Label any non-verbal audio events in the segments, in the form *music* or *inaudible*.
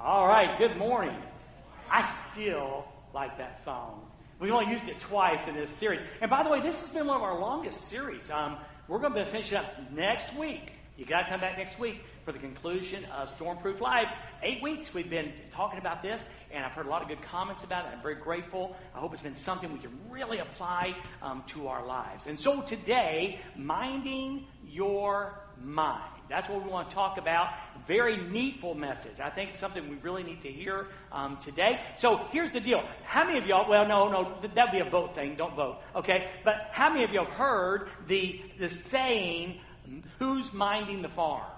All right, good morning. I still like that song. We've only used it twice in this series. And by the way, this has been one of our longest series. Um, we're going to be finishing up next week. You got to come back next week for the conclusion of Stormproof Lives. Eight weeks we've been talking about this, and I've heard a lot of good comments about it. I'm very grateful. I hope it's been something we can really apply um, to our lives. And so today, minding your mind. That's what we want to talk about. Very needful message. I think something we really need to hear um, today. So here's the deal. How many of y'all, well, no, no, that'd be a vote thing. Don't vote. Okay? But how many of y'all have heard the, the saying, who's minding the farm?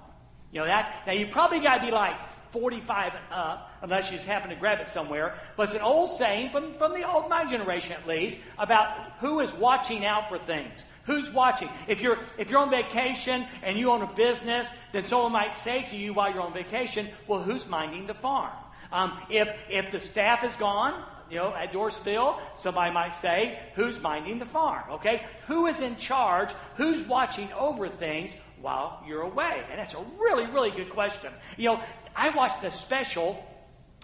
You know that? Now you probably got to be like 45 and up, unless you just happen to grab it somewhere. But it's an old saying from, from the old my generation at least about who is watching out for things. Who's watching? If you're if you're on vacation and you own a business, then someone might say to you while you're on vacation, "Well, who's minding the farm?" Um, if if the staff is gone, you know, at Dorrisville, somebody might say, "Who's minding the farm?" Okay, who is in charge? Who's watching over things while you're away? And that's a really really good question. You know, I watched a special.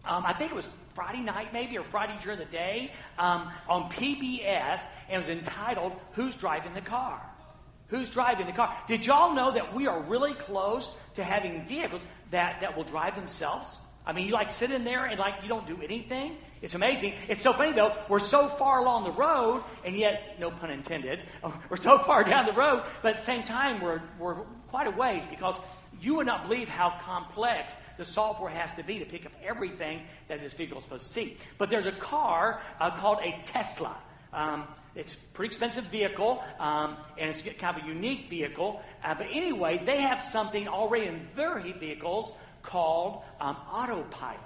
Um, I think it was Friday night, maybe, or Friday during the day, um, on PBS, and it was entitled "Who's Driving the Car." Who's driving the car? Did y'all know that we are really close to having vehicles that, that will drive themselves? I mean, you like sit in there and like you don't do anything. It's amazing. It's so funny though. We're so far along the road, and yet, no pun intended, *laughs* we're so far down the road, but at the same time, we're, we're quite a ways because you would not believe how complex the software has to be to pick up everything that this vehicle is supposed to see. But there's a car uh, called a Tesla. Um, it's a pretty expensive vehicle, um, and it's kind of a unique vehicle. Uh, but anyway, they have something already in their vehicles called um, autopilot.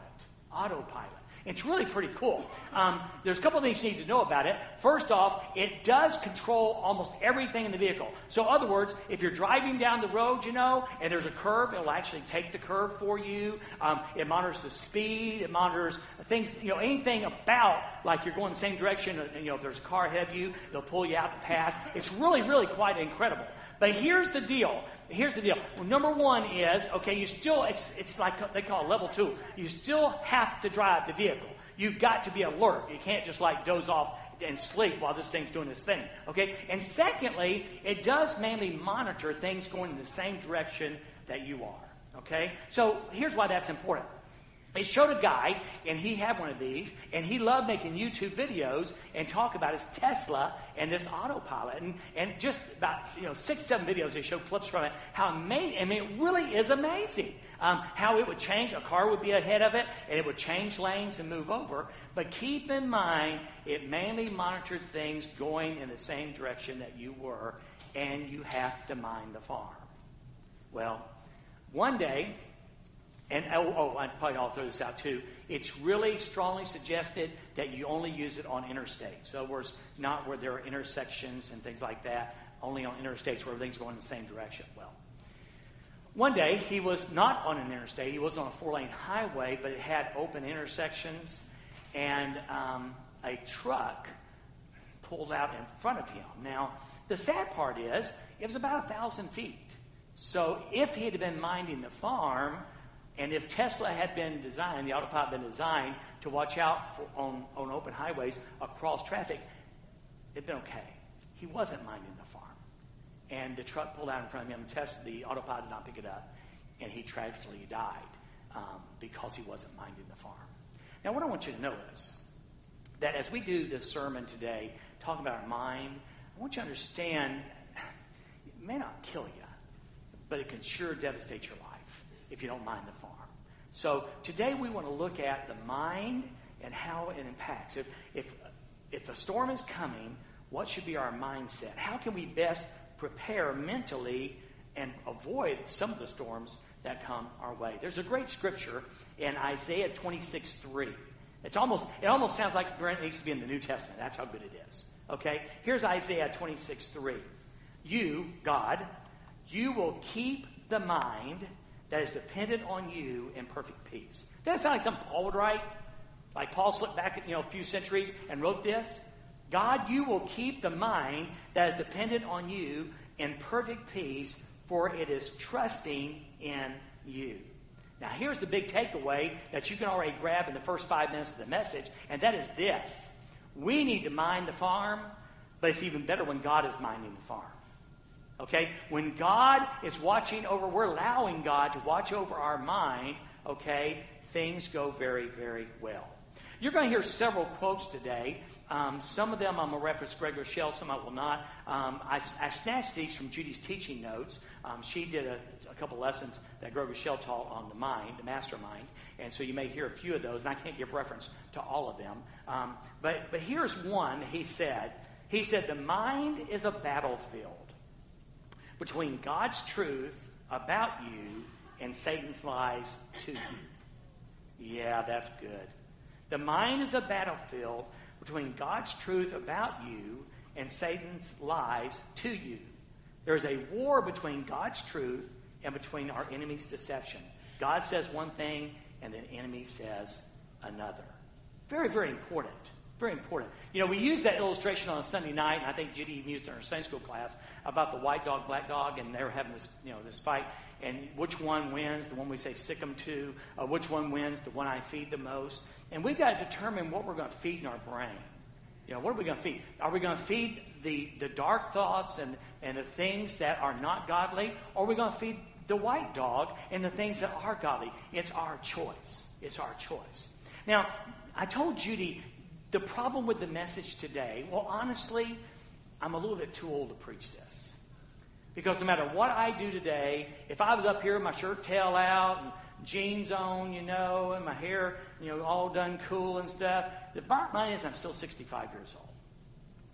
Autopilot. It's really pretty cool. Um, there's a couple things you need to know about it. First off, it does control almost everything in the vehicle. So, in other words, if you're driving down the road, you know, and there's a curve, it'll actually take the curve for you. Um, it monitors the speed. It monitors things, you know, anything about like you're going the same direction. And, you know, if there's a car ahead of you, it'll pull you out to pass. It's really, really quite incredible. But here's the deal. Here's the deal. Well, number one is okay. You still it's it's like they call it level two. You still have to drive the vehicle. You've got to be alert. You can't just like doze off and sleep while this thing's doing this thing. Okay. And secondly, it does mainly monitor things going in the same direction that you are. Okay. So here's why that's important. It showed a guy, and he had one of these, and he loved making YouTube videos and talk about his Tesla and this autopilot. And, and just about you know six, seven videos, they showed clips from it. How amazing! I mean, it really is amazing. Um, how it would change. A car would be ahead of it, and it would change lanes and move over. But keep in mind, it mainly monitored things going in the same direction that you were, and you have to mind the farm. Well, one day and oh, oh, I probably to throw this out too. It's really strongly suggested that you only use it on interstates. So, words not where there are intersections and things like that, only on interstates where everything's going in the same direction. Well, one day he was not on an interstate. He was on a four lane highway, but it had open intersections, and um, a truck pulled out in front of him. Now, the sad part is, it was about a thousand feet. So, if he had been minding the farm, and if Tesla had been designed, the autopilot had been designed to watch out for, on, on open highways across traffic, it'd been okay. He wasn't minding the farm. And the truck pulled out in front of him. Test, the autopilot did not pick it up. And he tragically died um, because he wasn't minding the farm. Now, what I want you to know is that as we do this sermon today, talking about our mind, I want you to understand it may not kill you, but it can sure devastate your life if you don't mind the farm. So today we want to look at the mind and how it impacts. If, if, if a storm is coming, what should be our mindset? How can we best prepare mentally and avoid some of the storms that come our way? There's a great scripture in Isaiah 26 3. It's almost, it almost sounds like it needs to be in the New Testament. That's how good it is. Okay? Here's Isaiah 26 3. You, God, you will keep the mind that is dependent on you in perfect peace. Doesn't that sound like something Paul would write? Like Paul slipped back you know, a few centuries and wrote this? God, you will keep the mind that is dependent on you in perfect peace, for it is trusting in you. Now, here's the big takeaway that you can already grab in the first five minutes of the message, and that is this we need to mind the farm, but it's even better when God is minding the farm. Okay? When God is watching over, we're allowing God to watch over our mind, okay? Things go very, very well. You're going to hear several quotes today. Um, some of them I'm going to reference Craig Groeschel, some I will not. Um, I, I, snatched these from Judy's teaching notes. Um, she did a, a, couple lessons that Craig Groeschel taught on the mind, the mastermind, and so you may hear a few of those, and I can't give reference to all of them. Um, but, but here's one he said. He said, The mind is a battlefield between God's truth about you and Satan's lies to you. Yeah, that's good. The mind is a battlefield between God's truth about you and Satan's lies to you. There's a war between God's truth and between our enemy's deception. God says one thing, and the enemy says another. Very, very important. Very important. You know, we used that illustration on a Sunday night, and I think Judy even used it in her Sunday school class about the white dog, black dog, and they were having this, you know, this fight. And which one wins? The one we say sick 'em to. Uh, which one wins? The one I feed the most. And we've got to determine what we're going to feed in our brain. You know, what are we going to feed? Are we going to feed the, the dark thoughts and, and the things that are not godly? Or are we going to feed the white dog and the things that are godly? It's our choice. It's our choice. Now, I told Judy the problem with the message today, well, honestly, I'm a little bit too old to preach this. Because no matter what I do today, if I was up here with my shirt tail out and jeans on, you know, and my hair, you know, all done cool and stuff, the bottom line is I'm still 65 years old.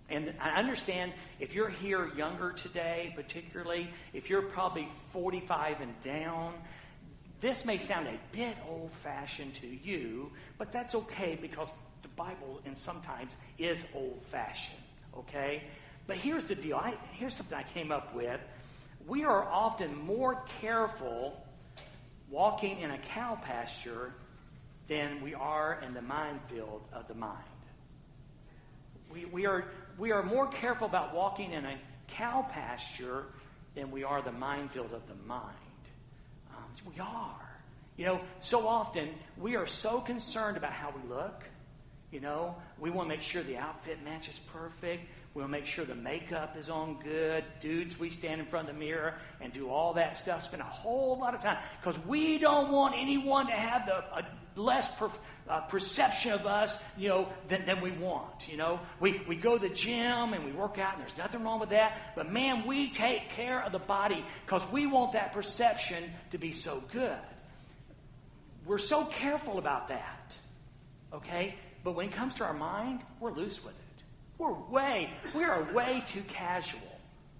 And I understand if you're here younger today, particularly, if you're probably 45 and down, this may sound a bit old fashioned to you, but that's okay because Bible, and sometimes, is old fashioned, okay? But here's the deal. I, here's something I came up with. We are often more careful walking in a cow pasture than we are in the minefield of the mind. We, we, are, we are more careful about walking in a cow pasture than we are the minefield of the mind. Um, we are. You know, so often we are so concerned about how we look you know, we want to make sure the outfit matches perfect. We want to make sure the makeup is on good. Dudes, we stand in front of the mirror and do all that stuff. Spend a whole lot of time because we don't want anyone to have the a less per, uh, perception of us, you know, than, than we want. You know, we we go to the gym and we work out, and there's nothing wrong with that. But man, we take care of the body because we want that perception to be so good. We're so careful about that. Okay? But when it comes to our mind, we're loose with it. We're way, we are way too casual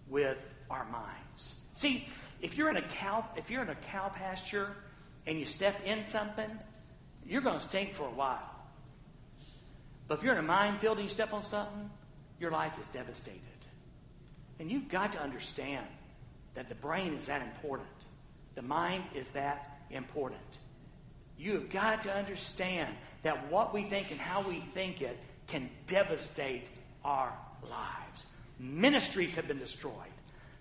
with our minds. See, if you're in a cow, if you're in a cow pasture and you step in something, you're going to stink for a while. But if you're in a minefield and you step on something, your life is devastated. And you've got to understand that the brain is that important. The mind is that important. You have got to understand that what we think and how we think it can devastate our lives. Ministries have been destroyed,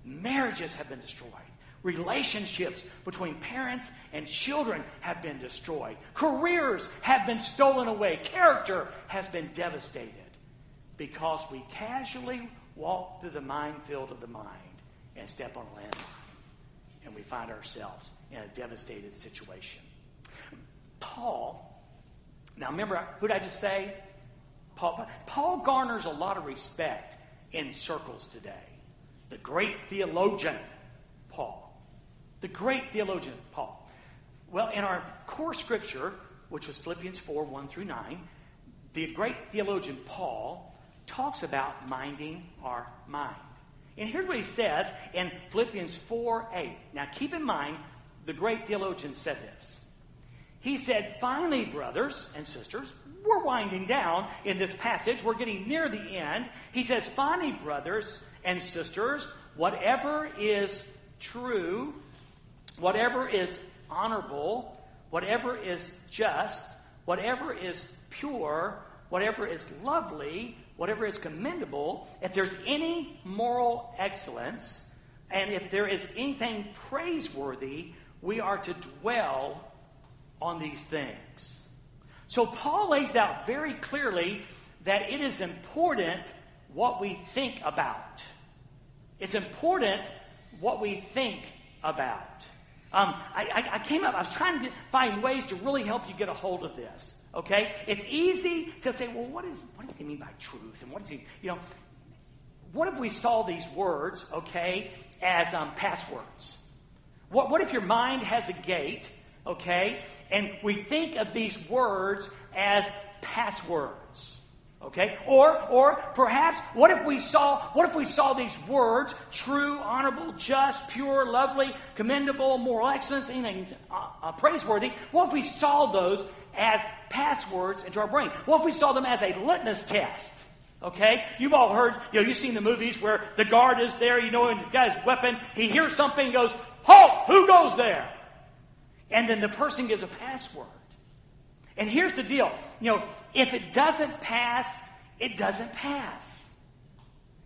marriages have been destroyed. Relationships between parents and children have been destroyed. Careers have been stolen away. Character has been devastated because we casually walk through the minefield of the mind and step on a landmine. And we find ourselves in a devastated situation. Paul, now remember, who did I just say? Paul. Paul garners a lot of respect in circles today. The great theologian, Paul. The great theologian, Paul. Well, in our core scripture, which was Philippians 4 1 through 9, the great theologian Paul talks about minding our mind. And here's what he says in Philippians 4 8. Now keep in mind, the great theologian said this. He said, Finally, brothers and sisters, we're winding down in this passage. We're getting near the end. He says, Finally, brothers and sisters, whatever is true, whatever is honorable, whatever is just, whatever is pure, whatever is lovely, whatever is commendable, if there's any moral excellence, and if there is anything praiseworthy, we are to dwell on these things. So Paul lays out very clearly that it is important what we think about. It's important what we think about. Um, I, I, came up, I was trying to find ways to really help you get a hold of this. Okay? It's easy to say, well, what, is, what does he mean by truth? And what does he, you know, what if we saw these words, okay, as um, passwords? What, what if your mind has a gate, okay, and we think of these words as passwords? Okay? Or, or perhaps, what if we saw, what if we saw these words, true, honorable, just, pure, lovely, commendable, moral excellence, anything uh, uh, praiseworthy, what if we saw those as passwords into our brain? What if we saw them as a litmus test? Okay? You've all heard, you know, you've seen the movies where the guard is there, you know, and this guy's weapon, he hears something, goes, Halt! Who goes there? And then the person gives a password. And here's the deal. You know, if it doesn't pass, it doesn't pass.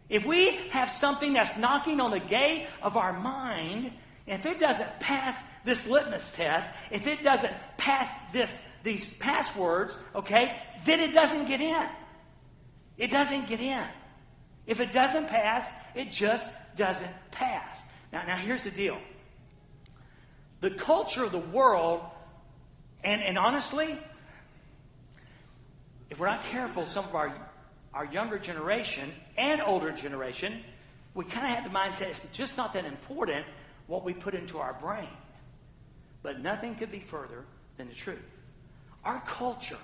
If we have something that's knocking on the gate of our mind, if it doesn't pass this litmus test, if it doesn't pass this, these passwords, okay, then it doesn't get in. It doesn't get in. If it doesn't pass, it just doesn't pass. Now, now here's the deal. The culture of the world, and, and honestly, if we're not careful, some of our, our younger generation and older generation, we kind of have the mindset it's just not that important what we put into our brain. But nothing could be further than the truth. Our culture,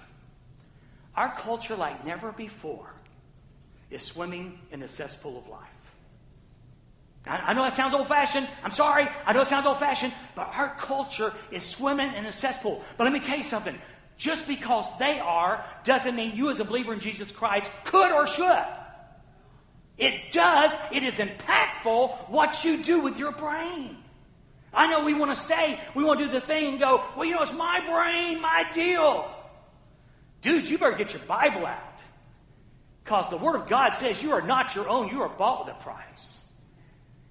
our culture like never before, is swimming in the cesspool of life. I, I know that sounds old fashioned. I'm sorry. I know it sounds old fashioned, but our culture is swimming in a cesspool. But let me tell you something. Just because they are doesn't mean you, as a believer in Jesus Christ, could or should. It does. It is impactful what you do with your brain. I know we want to say, we want to do the thing and go, well, you know, it's my brain, my deal. Dude, you better get your Bible out. Because the Word of God says you are not your own, you are bought with a price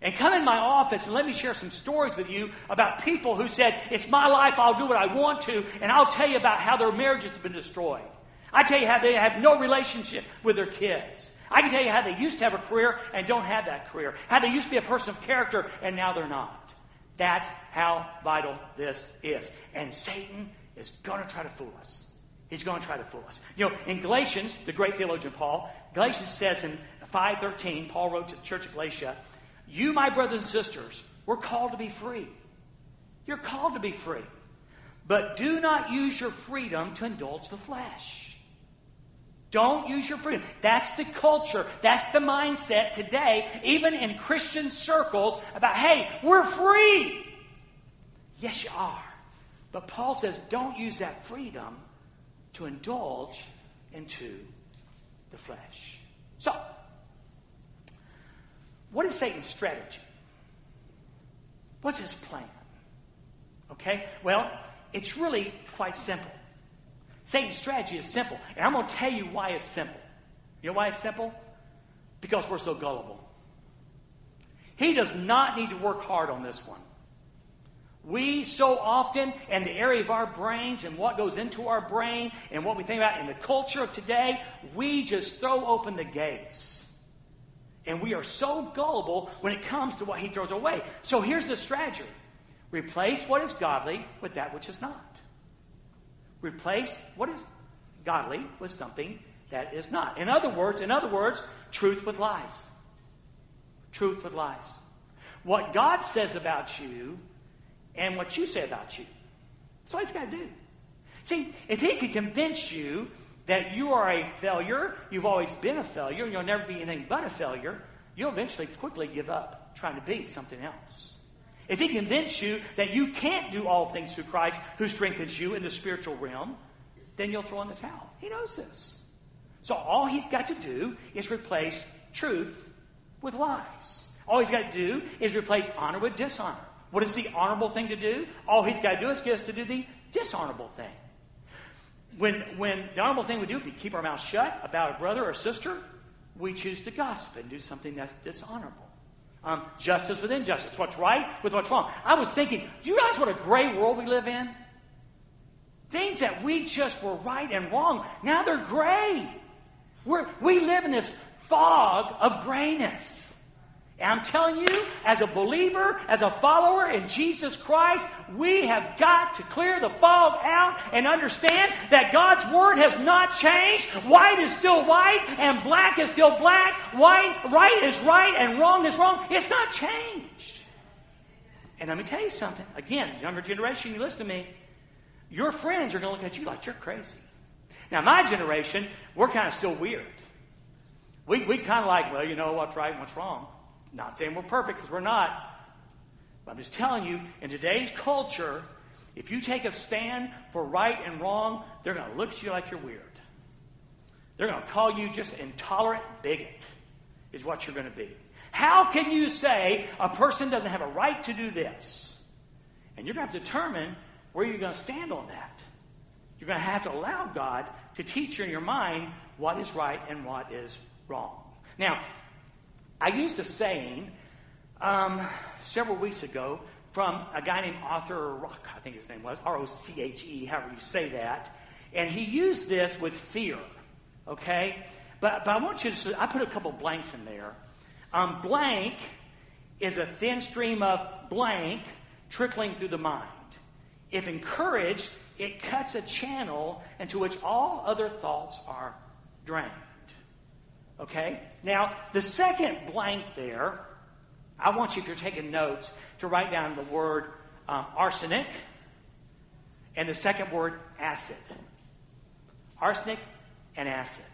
and come in my office and let me share some stories with you about people who said, It's my life, I'll do what I want to, and I'll tell you about how their marriages have been destroyed. I tell you how they have no relationship with their kids. I can tell you how they used to have a career and don't have that career. How they used to be a person of character and now they're not. That's how vital this is. And Satan is going to try to fool us. He's going to try to fool us. You know, in Galatians, the great theologian Paul, Galatians says in 5.13, Paul wrote to the church of Galatia, you, my brothers and sisters, we're called to be free. You're called to be free. But do not use your freedom to indulge the flesh. Don't use your freedom. That's the culture. That's the mindset today, even in Christian circles, about, hey, we're free. Yes, you are. But Paul says, don't use that freedom to indulge into the flesh. So, what is Satan's strategy? What's his plan? Okay? Well, it's really quite simple. Satan's strategy is simple. And I'm going to tell you why it's simple. You know why it's simple? Because we're so gullible. He does not need to work hard on this one. We so often, in the area of our brains and what goes into our brain and what we think about in the culture of today, we just throw open the gates and we are so gullible when it comes to what he throws away. So here's the strategy replace what is godly with that which is not. Replace what is godly with something that is not. In other words, in other words, truth with lies. Truth with lies. What God says about you and what you say about you. That's all he's got to do. See, if he could convince you that you are a failure, you've always been a failure, and you'll never be anything but a failure, you'll eventually quickly give up trying to be something else. If he convinces you that you can't do all things through Christ who strengthens you in the spiritual realm, then you'll throw in the towel. He knows this. So all he's got to do is replace truth with lies. All he's got to do is replace honor with dishonor. What is the honorable thing to do? All he's got to do is get us to do the dishonorable thing when, when the honorable thing we do would be keep our mouth shut about a brother or sister, we choose to gossip and do something that's dishonorable. Um, justice with injustice. What's right with what's wrong. I was thinking, do you realize what a great world we live in? Things that we just were right and wrong, now they're gray. We're, we live in this fog of grayness. And I'm telling you, as a believer, as a follower in Jesus Christ, we have got to clear the fog out and understand that God's Word has not changed. White is still white, and black is still black. White, right is right, and wrong is wrong. It's not changed. And let me tell you something. Again, younger generation, you listen to me. Your friends are going to look at you like you're crazy. Now, my generation, we're kind of still weird. We, we kind of like, well, you know what's right and what's wrong. Not saying we're perfect because we're not. But I'm just telling you, in today's culture, if you take a stand for right and wrong, they're going to look at you like you're weird. They're going to call you just intolerant bigot, is what you're going to be. How can you say a person doesn't have a right to do this? And you're going to have to determine where you're going to stand on that. You're going to have to allow God to teach you in your mind what is right and what is wrong. Now, I used a saying um, several weeks ago from a guy named Arthur Rock, I think his name was, R O C H E, however you say that. And he used this with fear, okay? But, but I want you to, I put a couple blanks in there. Um, blank is a thin stream of blank trickling through the mind. If encouraged, it cuts a channel into which all other thoughts are drained. Okay? Now, the second blank there, I want you, if you're taking notes, to write down the word um, arsenic and the second word acid. Arsenic and acid.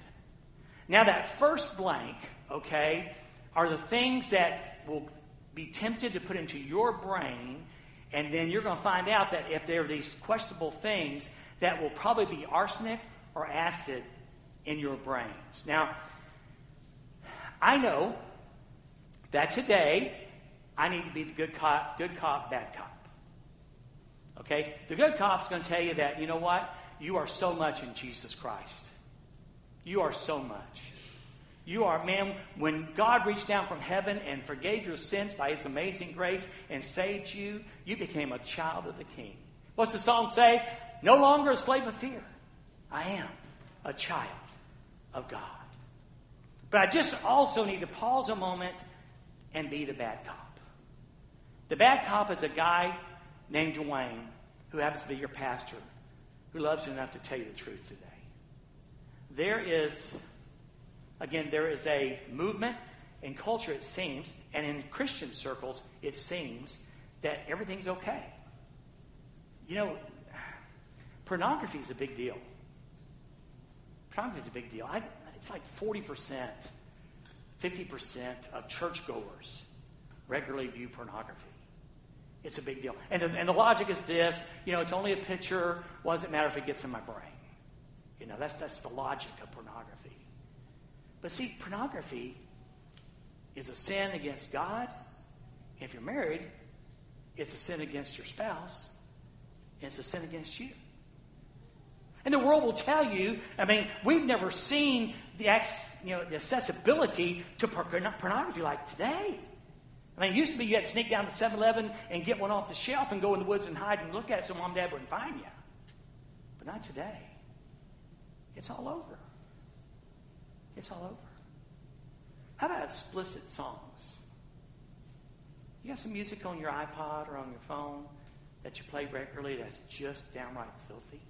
Now, that first blank, okay, are the things that will be tempted to put into your brain, and then you're going to find out that if there are these questionable things, that will probably be arsenic or acid in your brains. Now, I know that today I need to be the good cop, good cop, bad cop. Okay? The good cop's going to tell you that, you know what? You are so much in Jesus Christ. You are so much. You are, man, when God reached down from heaven and forgave your sins by his amazing grace and saved you, you became a child of the king. What's the song say? No longer a slave of fear. I am a child of God. But I just also need to pause a moment and be the bad cop. The bad cop is a guy named Dwayne who happens to be your pastor who loves you enough to tell you the truth today. There is, again, there is a movement in culture, it seems, and in Christian circles, it seems, that everything's okay. You know, pornography is a big deal. Pornography is a big deal. I, it's like 40%, 50% of churchgoers regularly view pornography. It's a big deal. And the, and the logic is this you know, it's only a picture. What does it matter if it gets in my brain? You know, that's, that's the logic of pornography. But see, pornography is a sin against God. If you're married, it's a sin against your spouse, and it's a sin against you. And the world will tell you, I mean, we've never seen the, you know, the accessibility to pornography like today. I mean, it used to be you had to sneak down to 7 Eleven and get one off the shelf and go in the woods and hide and look at it so mom and dad wouldn't find you. But not today. It's all over. It's all over. How about explicit songs? You got some music on your iPod or on your phone that you play regularly that's just downright filthy?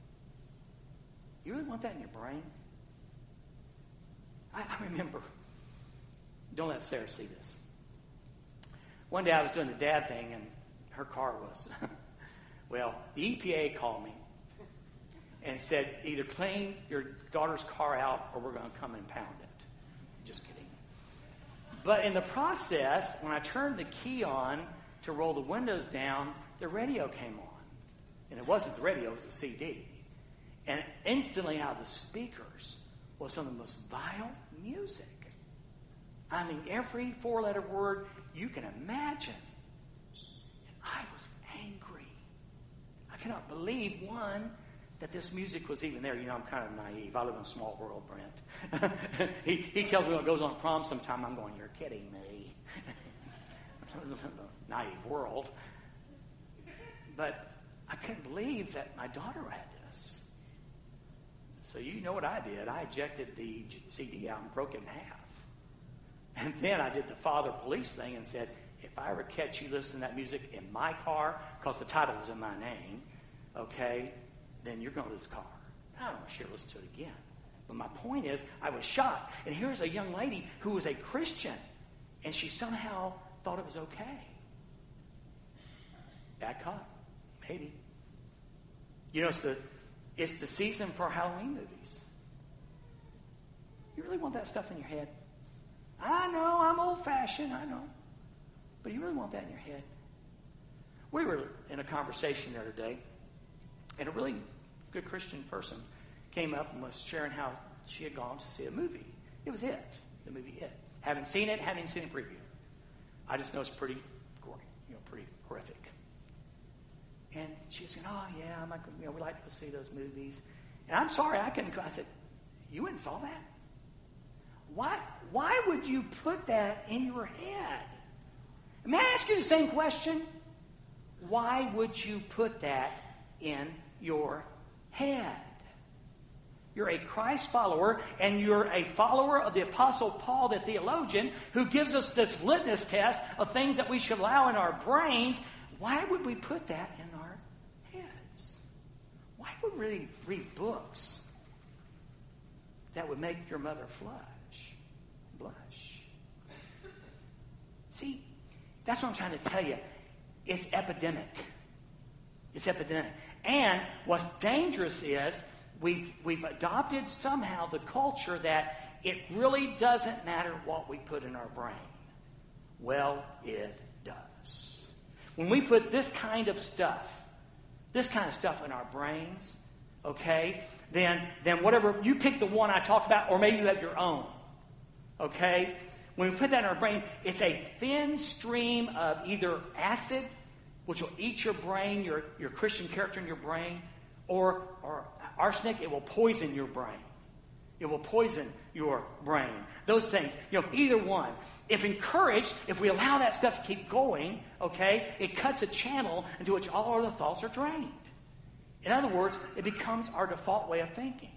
You really want that in your brain? I, I remember. Don't let Sarah see this. One day I was doing the dad thing, and her car was. *laughs* well, the EPA called me and said, either clean your daughter's car out or we're going to come and pound it. Just kidding. But in the process, when I turned the key on to roll the windows down, the radio came on. And it wasn't the radio, it was a CD. And instantly out of the speakers was some of the most vile music. I mean, every four letter word you can imagine. And I was angry. I cannot believe, one, that this music was even there. You know, I'm kind of naive. I live in a small world, Brent. *laughs* he, he tells me what goes on prom sometime. I'm going, You're kidding me. *laughs* naive world. But I couldn't believe that my daughter had this. So you know what I did? I ejected the CD out and broke it in half. And then I did the father police thing and said, if I ever catch you listening to that music in my car, because the title is in my name, okay, then you're going to lose the car. I don't want to share listen to it again. But my point is, I was shocked. And here's a young lady who was a Christian, and she somehow thought it was okay. Bad cop, maybe. You it's the, it's the season for Halloween movies. You really want that stuff in your head? I know, I'm old fashioned, I know. But you really want that in your head? We were in a conversation the other day, and a really good Christian person came up and was sharing how she had gone to see a movie. It was it, the movie It. Haven't seen it, haven't seen a preview. I just know it's pretty gory, you know, pretty horrific. And she was saying, "Oh yeah, I'm like, you know, we like to go see those movies." And I'm sorry, I couldn't. I said, "You went and saw that? Why? Why would you put that in your head?" May I ask you the same question? Why would you put that in your head? You're a Christ follower, and you're a follower of the Apostle Paul, the theologian, who gives us this litmus test of things that we should allow in our brains. Why would we put that in would really read, books that would make your mother flush, blush? See, that's what I'm trying to tell you. It's epidemic. It's epidemic. And what's dangerous is we've, we've adopted somehow the culture that it really doesn't matter what we put in our brain. Well, it does. When we put this kind of stuff, this kind of stuff in our brains, okay, then, then whatever, you pick the one I talked about, or maybe you have your own, okay? When we put that in our brain, it's a thin stream of either acid, which will eat your brain, your, your Christian character in your brain, or, or arsenic, it will poison your brain. It will poison your brain. Those things, you know, either one. If encouraged, if we allow that stuff to keep going, okay, it cuts a channel into which all other thoughts are drained. In other words, it becomes our default way of thinking.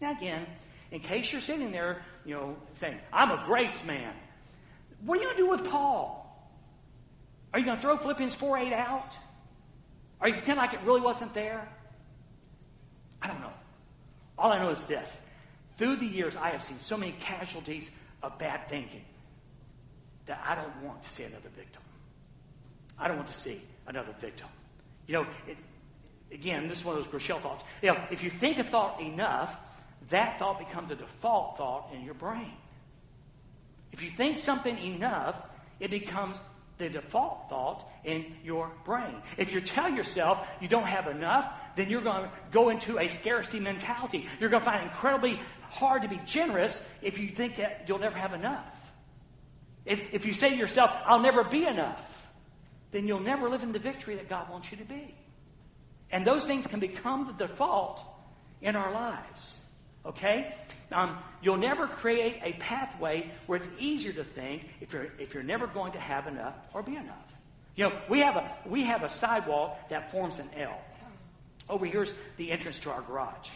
Now, again, in case you're sitting there, you know, saying, I'm a grace man. What are you going to do with Paul? Are you going to throw Philippians 4 8 out? Are you pretend like it really wasn't there? I don't know. All I know is this. Through the years, I have seen so many casualties of bad thinking that I don't want to see another victim. I don't want to see another victim. You know, it, again, this is one of those Groeschel thoughts. You know, if you think a thought enough, that thought becomes a default thought in your brain. If you think something enough, it becomes the default thought in your brain. If you tell yourself you don't have enough, then you're going to go into a scarcity mentality. You're going to find incredibly hard to be generous if you think that you'll never have enough. If, if you say to yourself, I'll never be enough, then you'll never live in the victory that God wants you to be. And those things can become the default in our lives. Okay? Um, you'll never create a pathway where it's easier to think if you're, if you're never going to have enough or be enough. You know, we have, a, we have a sidewalk that forms an L. Over here's the entrance to our garage.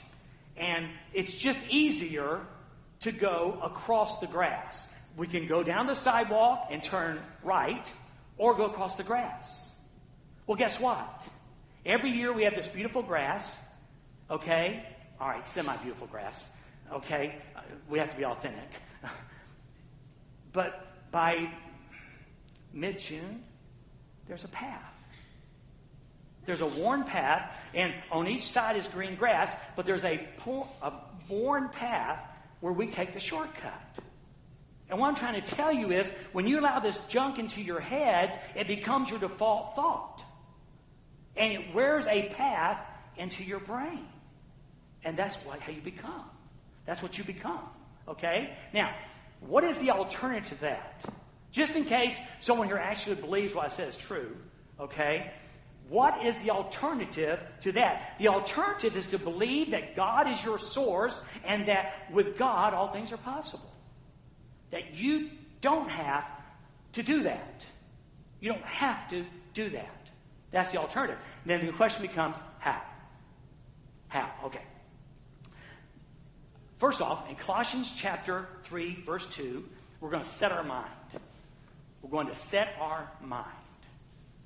And it's just easier to go across the grass. We can go down the sidewalk and turn right, or go across the grass. Well, guess what? Every year we have this beautiful grass, okay? All right, semi beautiful grass, okay? Uh, we have to be authentic. *laughs* But by mid June, there's a path. There's a worn path, and on each side is green grass, but there's a, a worn path where we take the shortcut. And what I'm trying to tell you is when you allow this junk into your heads, it becomes your default thought. And it wears a path into your brain. And that's what, how you become. That's what you become. Okay? Now, what is the alternative to that? Just in case someone here actually believes what I said is true, okay? What is the alternative to that? The alternative is to believe that God is your source and that with God all things are possible. That you don't have to do that. You don't have to do that. That's the alternative. And then the question becomes how? How? Okay. First off, in Colossians chapter 3, verse 2, we're going to set our mind. We're going to set our mind.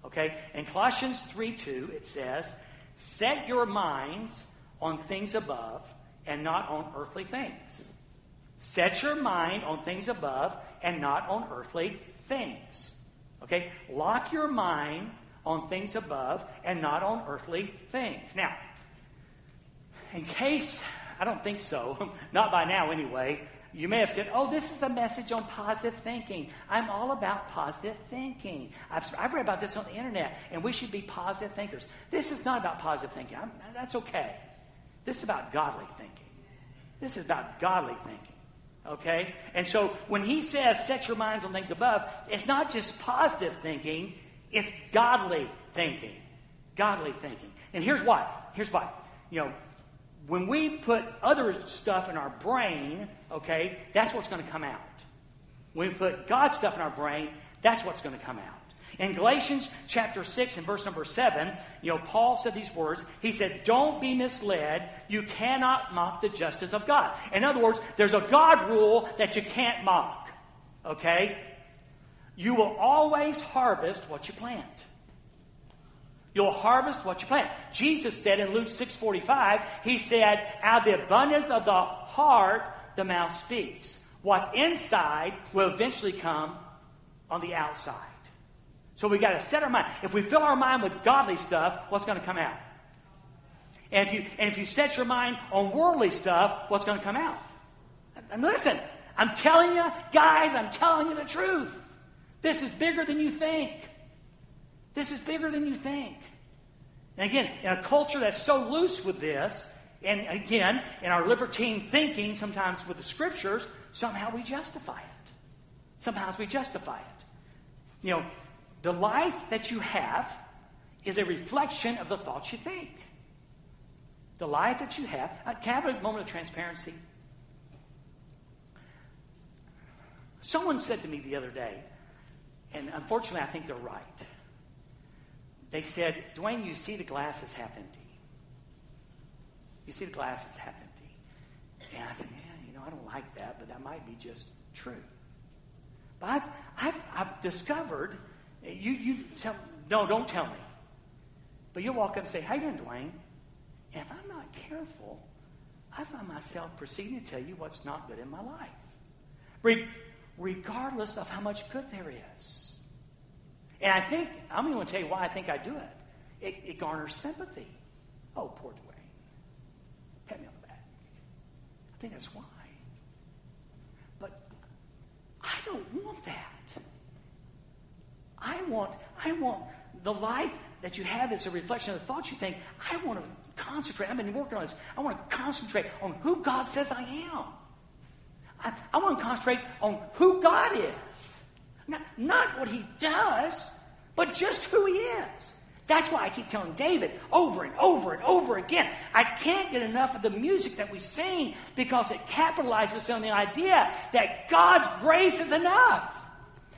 Okay? In Colossians 3 2, it says, Set your minds on things above and not on earthly things. Set your mind on things above and not on earthly things. Okay? Lock your mind on things above and not on earthly things. Now, in case, I don't think so, *laughs* not by now anyway, you may have said, Oh, this is a message on positive thinking. I'm all about positive thinking. I've, I've read about this on the internet, and we should be positive thinkers. This is not about positive thinking. I'm, that's okay. This is about godly thinking. This is about godly thinking. Okay? And so when he says set your minds on things above, it's not just positive thinking, it's godly thinking. Godly thinking. And here's why. Here's why. You know, when we put other stuff in our brain, okay, that's what's going to come out. When we put God's stuff in our brain, that's what's going to come out. In Galatians chapter 6 and verse number 7, you know, Paul said these words. He said, Don't be misled. You cannot mock the justice of God. In other words, there's a God rule that you can't mock. Okay? You will always harvest what you plant. You'll harvest what you plant. Jesus said in Luke 6:45, he said, "Out of the abundance of the heart the mouth speaks. What's inside will eventually come on the outside." So we got to set our mind. If we fill our mind with godly stuff, what's going to come out? And if you and if you set your mind on worldly stuff, what's going to come out? And listen, I'm telling you, guys, I'm telling you the truth. This is bigger than you think. This is bigger than you think. And again, in a culture that's so loose with this, and again, in our libertine thinking, sometimes with the scriptures, somehow we justify it. Somehow we justify it. You know, the life that you have is a reflection of the thoughts you think. The life that you have. Uh, can I have a moment of transparency? Someone said to me the other day, and unfortunately I think they're right. They said, Dwayne, you see the glass is half empty. You see the glass is half empty. And I said, yeah, you know, I don't like that, but that might be just true. But I've, I've, I've discovered, you, you tell, no, don't tell me. But you'll walk up and say, how you doing, Dwayne? And if I'm not careful, I find myself proceeding to tell you what's not good in my life. Re- regardless of how much good there is. And I think, I'm going to tell you why I think I do it. It, it garners sympathy. Oh, poor Dwayne. Pat me on the back. I think that's why. But I don't want that. I want, I want the life that you have is a reflection of the thoughts you think. I want to concentrate. I've been working on this. I want to concentrate on who God says I am. I, I want to concentrate on who God is. Not, not what he does, but just who he is. That's why I keep telling David over and over and over again. I can't get enough of the music that we sing because it capitalizes on the idea that God's grace is enough.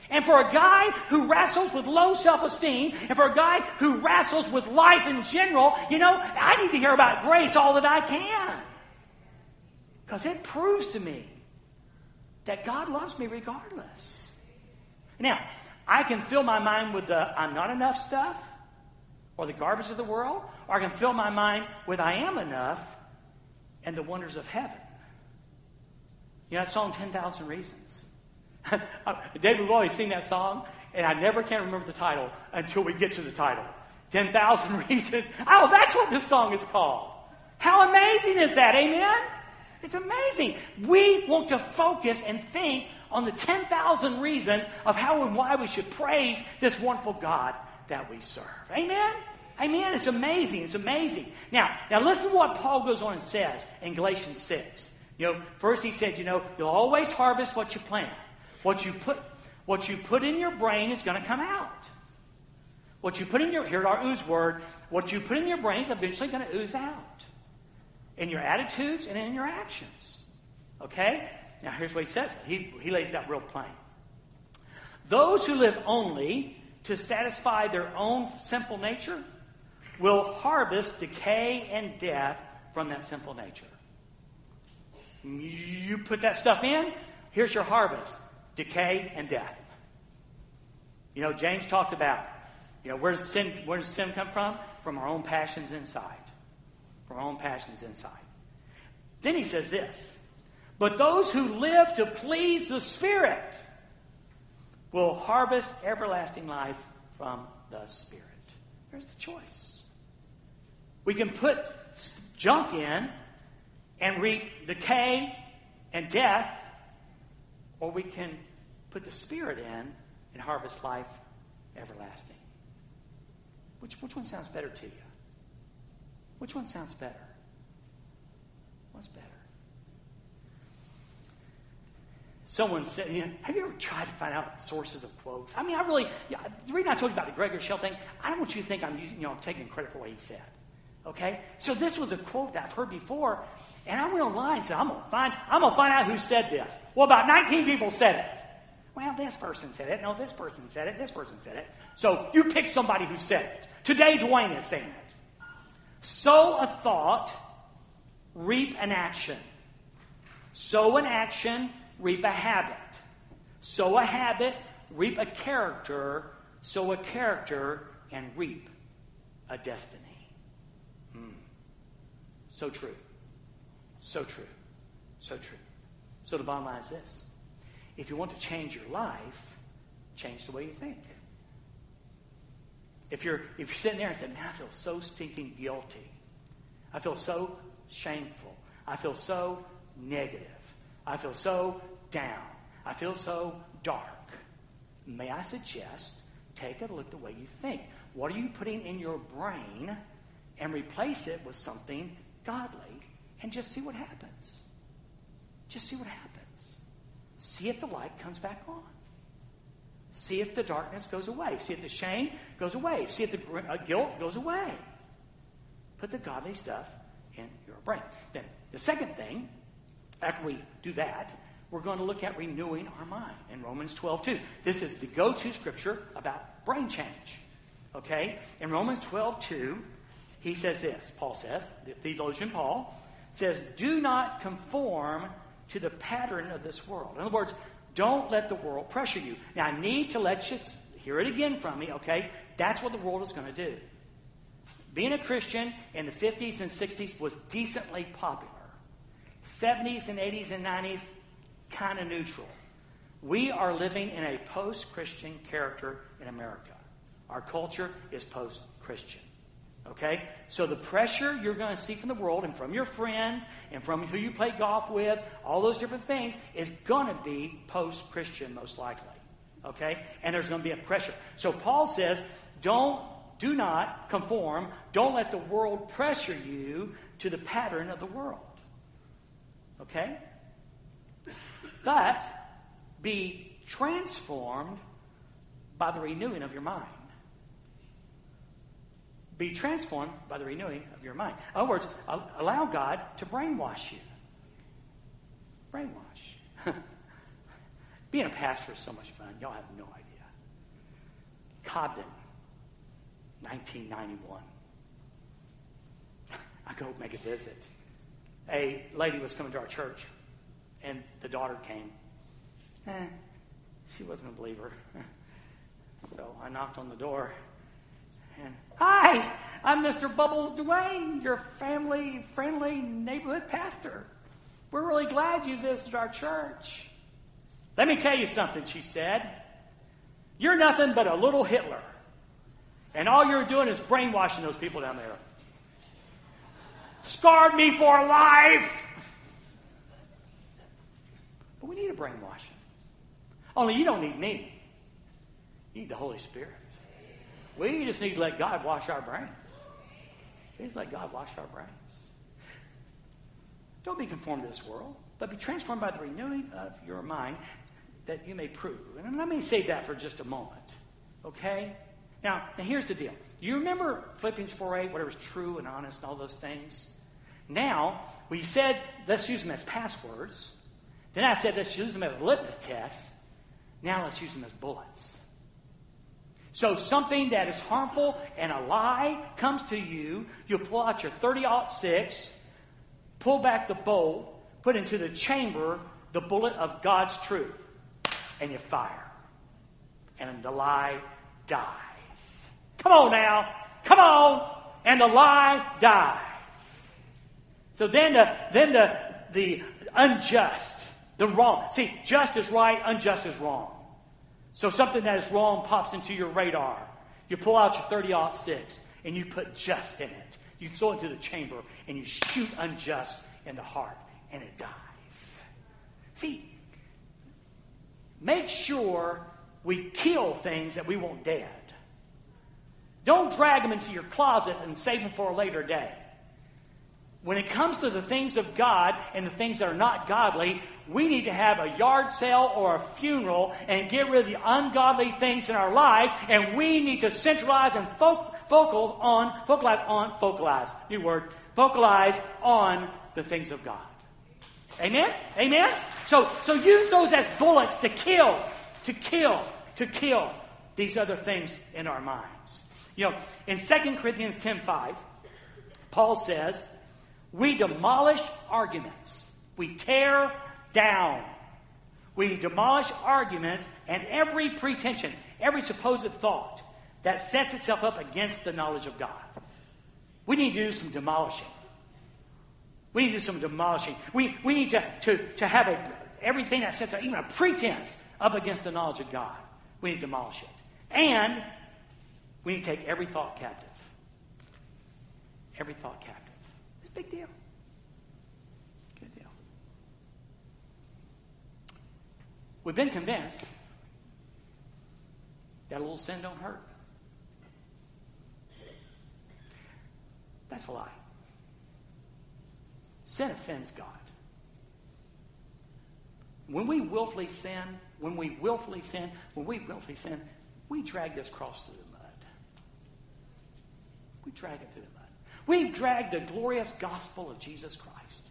And for a guy who wrestles with low self esteem, and for a guy who wrestles with life in general, you know, I need to hear about grace all that I can. Because it proves to me that God loves me regardless. Now, I can fill my mind with the I'm not enough stuff or the garbage of the world, or I can fill my mind with I am enough and the wonders of heaven. You know that song, 10,000 Reasons? *laughs* David will always sing that song, and I never can remember the title until we get to the title. 10,000 *laughs* Reasons. Oh, that's what this song is called. How amazing is that? Amen? It's amazing. We want to focus and think on the 10,000 reasons of how and why we should praise this wonderful God that we serve. Amen? Amen. It's amazing. It's amazing. Now, now listen to what Paul goes on and says in Galatians 6. You know, first he said, you know, you'll always harvest what you plant. What you put, what you put in your brain is going to come out. What you put in your, here's our ooze word, what you put in your brain is eventually going to ooze out. In your attitudes and in your actions. Okay? Now, here's what he says. He, he lays out real plain. Those who live only to satisfy their own sinful nature will harvest decay and death from that sinful nature. You put that stuff in, here's your harvest decay and death. You know, James talked about, you know, where does sin, where does sin come from? From our own passions inside. From our own passions inside. Then he says this But those who live to please the Spirit will harvest everlasting life from the Spirit. There's the choice. We can put junk in and reap decay and death, or we can put the Spirit in and harvest life everlasting. Which, which one sounds better to you? Which one sounds better? What's better? Someone said, you know, have you ever tried to find out sources of quotes? I mean, I really, yeah, the reason I told you about the Craig Groeschel thing, I don't want you to think I'm, you know, taking credit for what he said. Okay? So this was a quote that I've heard before, and I went online and said, I'm gonna find, I'm gonna find out who said this. Well, about 19 people said it. Well, this person said it. No, this person said it. This person said it. So you pick somebody who said it. Today, Dwayne is saying it. Sow a thought, reap an action. Sow an action, reap a habit. Sow a habit, reap a character. Sow a character, and reap a destiny. Hmm. So true. So true. So true. So the bottom line is this if you want to change your life, change the way you think. If you're, if you're sitting there and saying, man, I feel so stinking guilty. I feel so shameful. I feel so negative. I feel so down. I feel so dark. May I suggest take a look the way you think. What are you putting in your brain and replace it with something godly and just see what happens? Just see what happens. See if the light comes back on. See if the darkness goes away. See if the shame goes away. See if the uh, guilt goes away. Put the godly stuff in your brain. Then, the second thing, after we do that, we're going to look at renewing our mind in Romans 12 2. This is the go to scripture about brain change. Okay? In Romans 12 2, he says this Paul says, the theologian Paul says, Do not conform to the pattern of this world. In other words, don't let the world pressure you. Now, I need to let you hear it again from me, okay? That's what the world is going to do. Being a Christian in the 50s and 60s was decently popular. 70s and 80s and 90s, kind of neutral. We are living in a post Christian character in America. Our culture is post Christian. Okay? So the pressure you're going to see from the world and from your friends and from who you play golf with, all those different things, is going to be post Christian, most likely. Okay? And there's going to be a pressure. So Paul says, don't, do not conform, don't let the world pressure you to the pattern of the world. Okay? But be transformed by the renewing of your mind. Be transformed by the renewing of your mind. In other words, allow God to brainwash you. Brainwash. *laughs* Being a pastor is so much fun. Y'all have no idea. Cobden, 1991. *laughs* I go make a visit. A lady was coming to our church, and the daughter came. Eh, she wasn't a believer. *laughs* So I knocked on the door. And hi, I'm Mr. Bubbles Dwayne, your family friendly neighborhood pastor. We're really glad you visited our church. Let me tell you something, she said. You're nothing but a little Hitler. And all you're doing is brainwashing those people down there. Scarred me for life. But we need a brainwashing. Only you don't need me. You need the Holy Spirit. We just need to let God wash our brains. We just let God wash our brains. Don't be conformed to this world, but be transformed by the renewing of your mind that you may prove. And let me say that for just a moment. Okay? Now, now here's the deal. You remember Philippians 4.8, whatever's true and honest and all those things? Now, we said let's use them as passwords. Then I said let's use them as litmus tests. Now let's use them as bullets. So something that is harmful and a lie comes to you, you pull out your 30 six, pull back the bolt, put into the chamber the bullet of God's truth, and you fire. And the lie dies. Come on now. Come on. And the lie dies. So then the, then the, the unjust, the wrong. See, just is right, unjust is wrong. So something that is wrong pops into your radar. You pull out your 30 6 and you put just in it. You throw it into the chamber and you shoot unjust in the heart and it dies. See, make sure we kill things that we want dead. Don't drag them into your closet and save them for a later day. When it comes to the things of God and the things that are not godly, we need to have a yard sale or a funeral and get rid of the ungodly things in our life, and we need to centralize and fo- focal on, focalize on, focalize, new word, focalize on the things of God. Amen? Amen? So, so use those as bullets to kill, to kill, to kill these other things in our minds. You know, in 2 Corinthians 10.5, Paul says, we demolish arguments. We tear down. We demolish arguments and every pretension, every supposed thought that sets itself up against the knowledge of God. We need to do some demolishing. We need to do some demolishing. We, we need to, to, to have a, everything that sets up, even a pretense, up against the knowledge of God. We need to demolish it. And we need to take every thought captive. Every thought captive. It's a big deal. Good deal. We've been convinced that a little sin don't hurt. That's a lie. Sin offends God. When we willfully sin, when we willfully sin, when we willfully sin, we drag this cross through the. We drag it through the mud. We drag the glorious gospel of Jesus Christ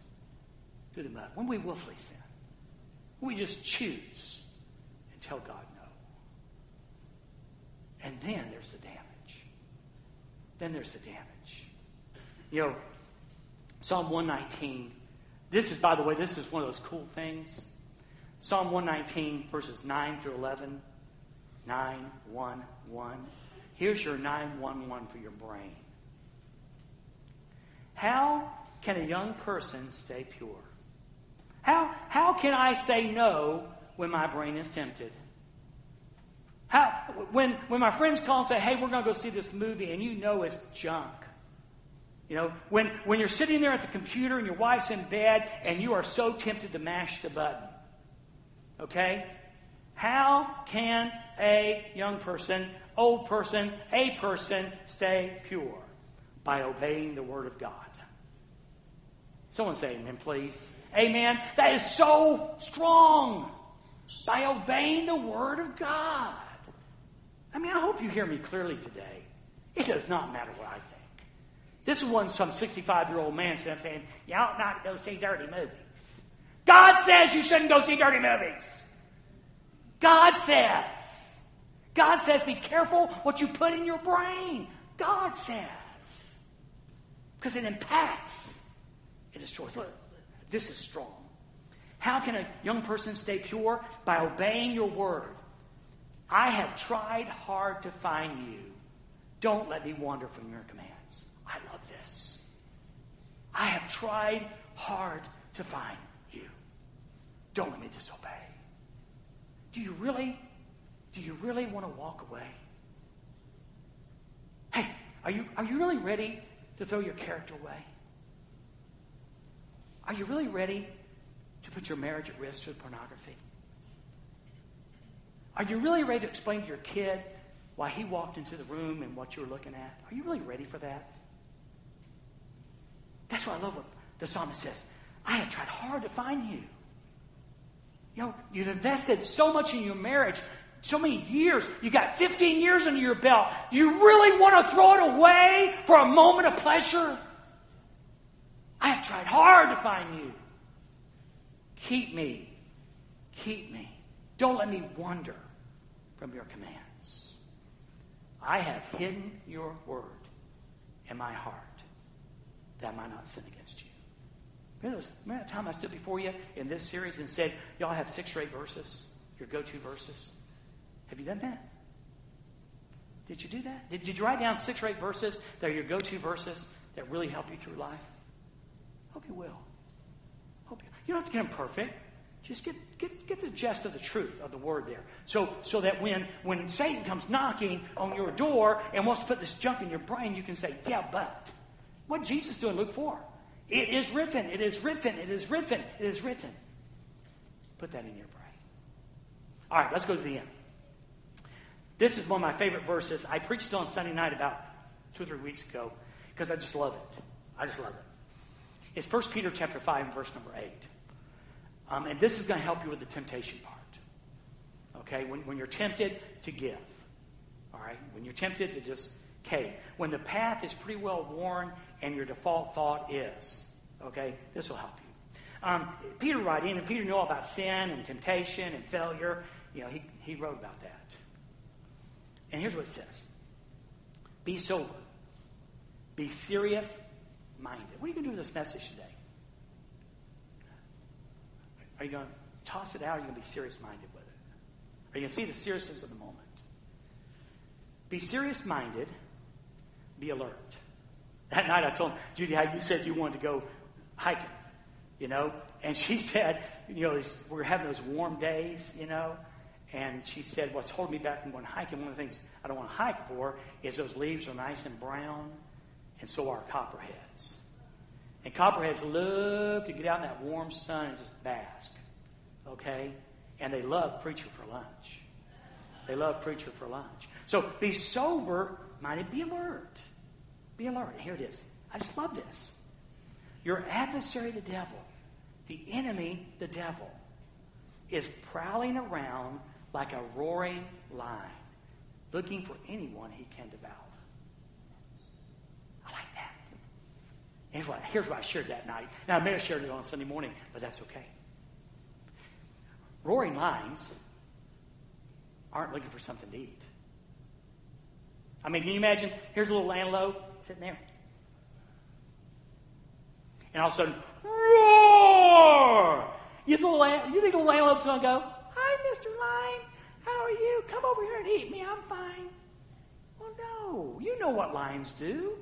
through the mud. When we willfully sin, we just choose and tell God no. And then there's the damage. Then there's the damage. You know, Psalm 119, this is, by the way, this is one of those cool things. Psalm 119, verses 9 through 11. 911. Here's your 911 for your brain. How can a young person stay pure? How, how can I say no when my brain is tempted? How, when, when my friends call and say, hey, we're going to go see this movie, and you know it's junk. You know, when, when you're sitting there at the computer and your wife's in bed and you are so tempted to mash the button. Okay? How can a young person, old person, a person stay pure? By obeying the Word of God. Someone say amen, please. Amen. That is so strong. By obeying the Word of God. I mean, I hope you hear me clearly today. It does not matter what I think. This is one some 65 year old man said, saying, You ought not go see dirty movies. God says you shouldn't go see dirty movies. God says. God says, be careful what you put in your brain. God says. Because it impacts, it destroys. Look, this is strong. How can a young person stay pure? By obeying your word. I have tried hard to find you. Don't let me wander from your commands. I love this. I have tried hard to find you. Don't let me disobey. Do you really, do you really want to walk away? Hey, are you, are you really ready to throw your character away? Are you really ready to put your marriage at risk through pornography? Are you really ready to explain to your kid why he walked into the room and what you were looking at? Are you really ready for that? That's why I love what the psalmist says. I have tried hard to find you. You know, you've invested so much in your marriage, so many years. You got 15 years under your belt. You really want to throw it away for a moment of pleasure? I have tried hard to find you. Keep me. Keep me. Don't let me wander from your commands. I have hidden your word in my heart that I might not sin against you. Remember, that time I stood before you in this series and said, Y'all have six or eight verses, your go to verses? Have you done that? Did you do that? Did, did you write down six or eight verses that are your go to verses that really help you through life? Hope you will. Hope you, you don't have to get them perfect. Just get, get, get the gist of the truth of the word there. So, so that when, when Satan comes knocking on your door and wants to put this junk in your brain, you can say, Yeah, but. What Jesus doing Luke 4? It is written, it is written, it is written, it is written. Put that in your brain. All right, let's go to the end. This is one of my favorite verses. I preached on Sunday night about two or three weeks ago because I just love it. I just love it. It's 1 Peter chapter 5 and verse number 8. Um, and this is going to help you with the temptation part. Okay? When, when you're tempted to give. All right? When you're tempted to just cave. When the path is pretty well worn and your default thought is. Okay? This will help you. Um, Peter writing, and Peter knew all about sin and temptation and failure. You know, he, he wrote about that. And here's what it says Be sober, be serious minded. What are you going to do with this message today? Are you going to toss it out or are you going to be serious minded with it? Are you going to see the seriousness of the moment? Be serious minded, be alert. That night I told Judy how you said you wanted to go hiking, you know, and she *laughs* said, you know, we're having those warm days, you know, and she said, What's holding me back from going hiking? One of the things I don't want to hike for is those leaves are nice and brown, and so are copperheads. And copperheads love to get out in that warm sun and just bask. Okay? And they love preacher for lunch. They love preacher for lunch. So be sober minded, be alert. Be alert. Here it is. I just love this. Your adversary, the devil, the enemy, the devil, is prowling around like a roaring lion, looking for anyone he can devour. I like that. Here's what, here's what I shared that night. Now, I may have shared it on Sunday morning, but that's okay. Roaring lions aren't looking for something to eat. I mean, can you imagine? Here's a little antelope sitting there. And all of a sudden, roar! You, little, you think the little antelope's going to go, Hi, Mr. Lion, how are you? Come over here and eat me. I'm fine. Well, no. You know what lions do.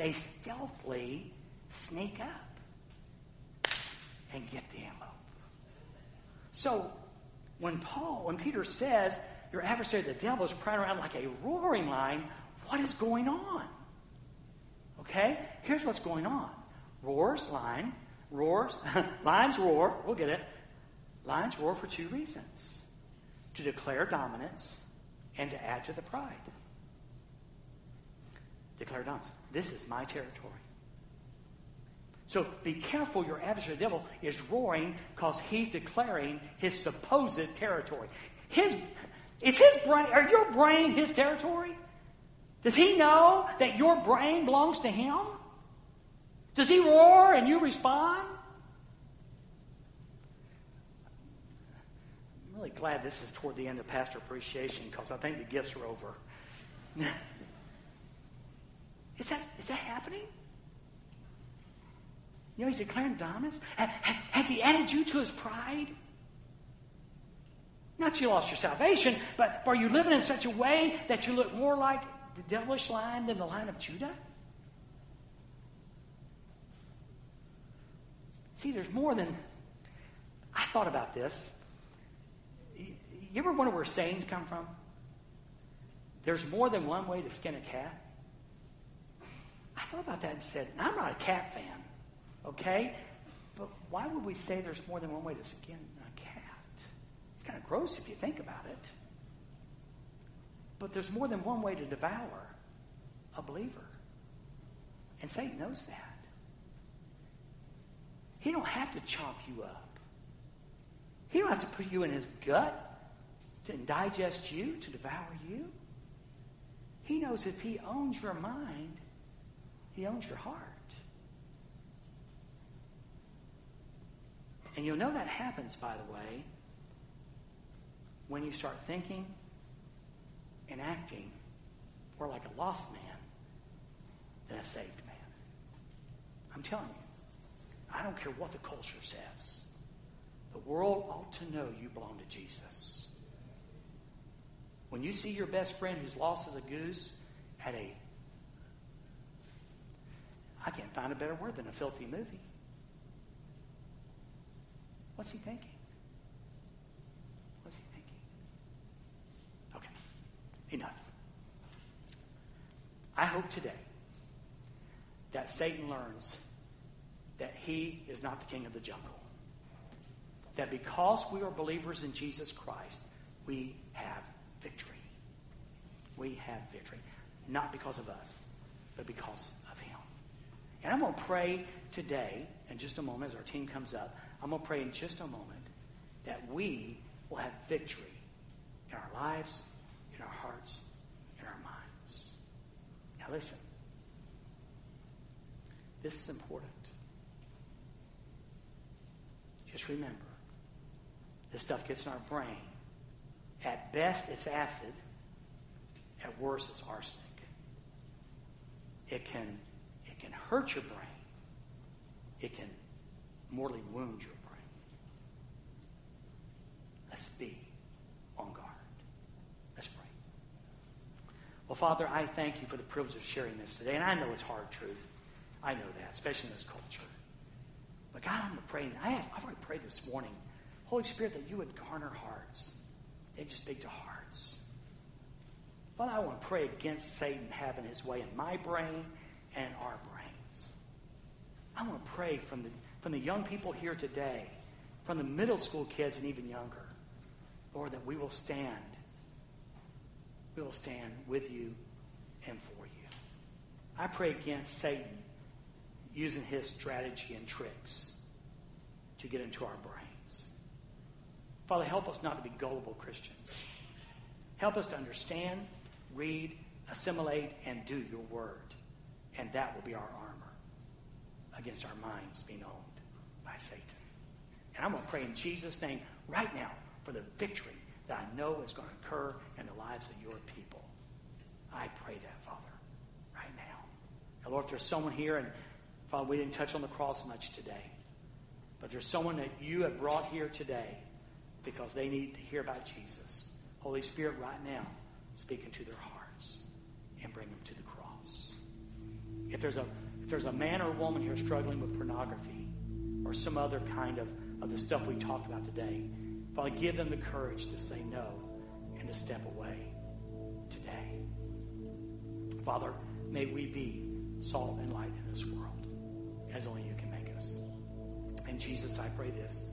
They stealthily sneak up and get the antelope. So when Paul, when Peter says your adversary, the devil, is prowling around like a roaring lion, what is going on? Okay? Here's what's going on. Roars, lion, roars, *laughs* lions roar, we'll get it. Lions roar for two reasons to declare dominance and to add to the pride. Declare dominance. This is my territory. So be careful, your adversary, the devil, is roaring because he's declaring his supposed territory. His, is his brain, are your brain his territory? Does he know that your brain belongs to him? Does he roar and you respond? I'm really glad this is toward the end of Pastor Appreciation because I think the gifts are over. *laughs* is, that, is that happening? You know, he's declaring dominance. Has he added you to his pride? Not you lost your salvation, but are you living in such a way that you look more like the devilish line than the line of Judah? See, there's more than. I thought about this you ever wonder where sayings come from? There's more than one way to skin a cat. I thought about that and said, I'm not a cat fan, okay? But why would we say there's more than one way to skin a cat? It's kind of gross if you think about it. But there's more than one way to devour a believer. And Satan knows that. He don't have to chop you up. He don't have to put you in his gut to digest you, to devour you. He knows if he owns your mind, he owns your heart. And you'll know that happens, by the way, when you start thinking and acting more like a lost man than a saved man. I'm telling you. I don't care what the culture says. The world ought to know you belong to Jesus. When you see your best friend who's lost as a goose at a, I can't find a better word than a filthy movie. What's he thinking? What's he thinking? Okay, enough. I hope today that Satan learns that he is not the king of the jungle. That because we are believers in Jesus Christ, we have victory. We have victory. Not because of us, but because of him. And I'm going to pray today, in just a moment, as our team comes up, I'm going to pray in just a moment that we will have victory in our lives, in our hearts, in our minds. Now, listen. This is important. Just remember, this stuff gets in our brain. At best, it's acid. At worst, it's arsenic. It can, can hurt your brain. It can mortally wound your brain. Let's be on guard. Let's pray. Well, Father, I thank you for the privilege of sharing this today. And I know it's hard truth. I know that, especially in this culture. But God, I'm praying. I have, I've already prayed this morning. Holy Spirit, that you would garner hearts. They just speak to hearts. Father, I want to pray against Satan having his way in my brain and our brains. I want to pray from the, from the young people here today, from the middle school kids and even younger, Lord, that we will stand. We will stand with you and for you. I pray against Satan using his strategy and tricks to get into our brains. Father, help us not to be gullible Christians. Help us to understand, read, assimilate, and do your word. And that will be our armor against our minds being owned by Satan. And I'm going to pray in Jesus' name right now for the victory that I know is going to occur in the lives of your people. I pray that, Father, right now. And Lord, if there's someone here and Father, we didn't touch on the cross much today. But there's someone that you have brought here today because they need to hear about Jesus. Holy Spirit, right now, speak into their hearts and bring them to the cross. If there's a, there's a man or woman here struggling with pornography or some other kind of, of the stuff we talked about today, Father, give them the courage to say no and to step away today. Father, may we be salt and light in this world as only you can make us. And Jesus, I pray this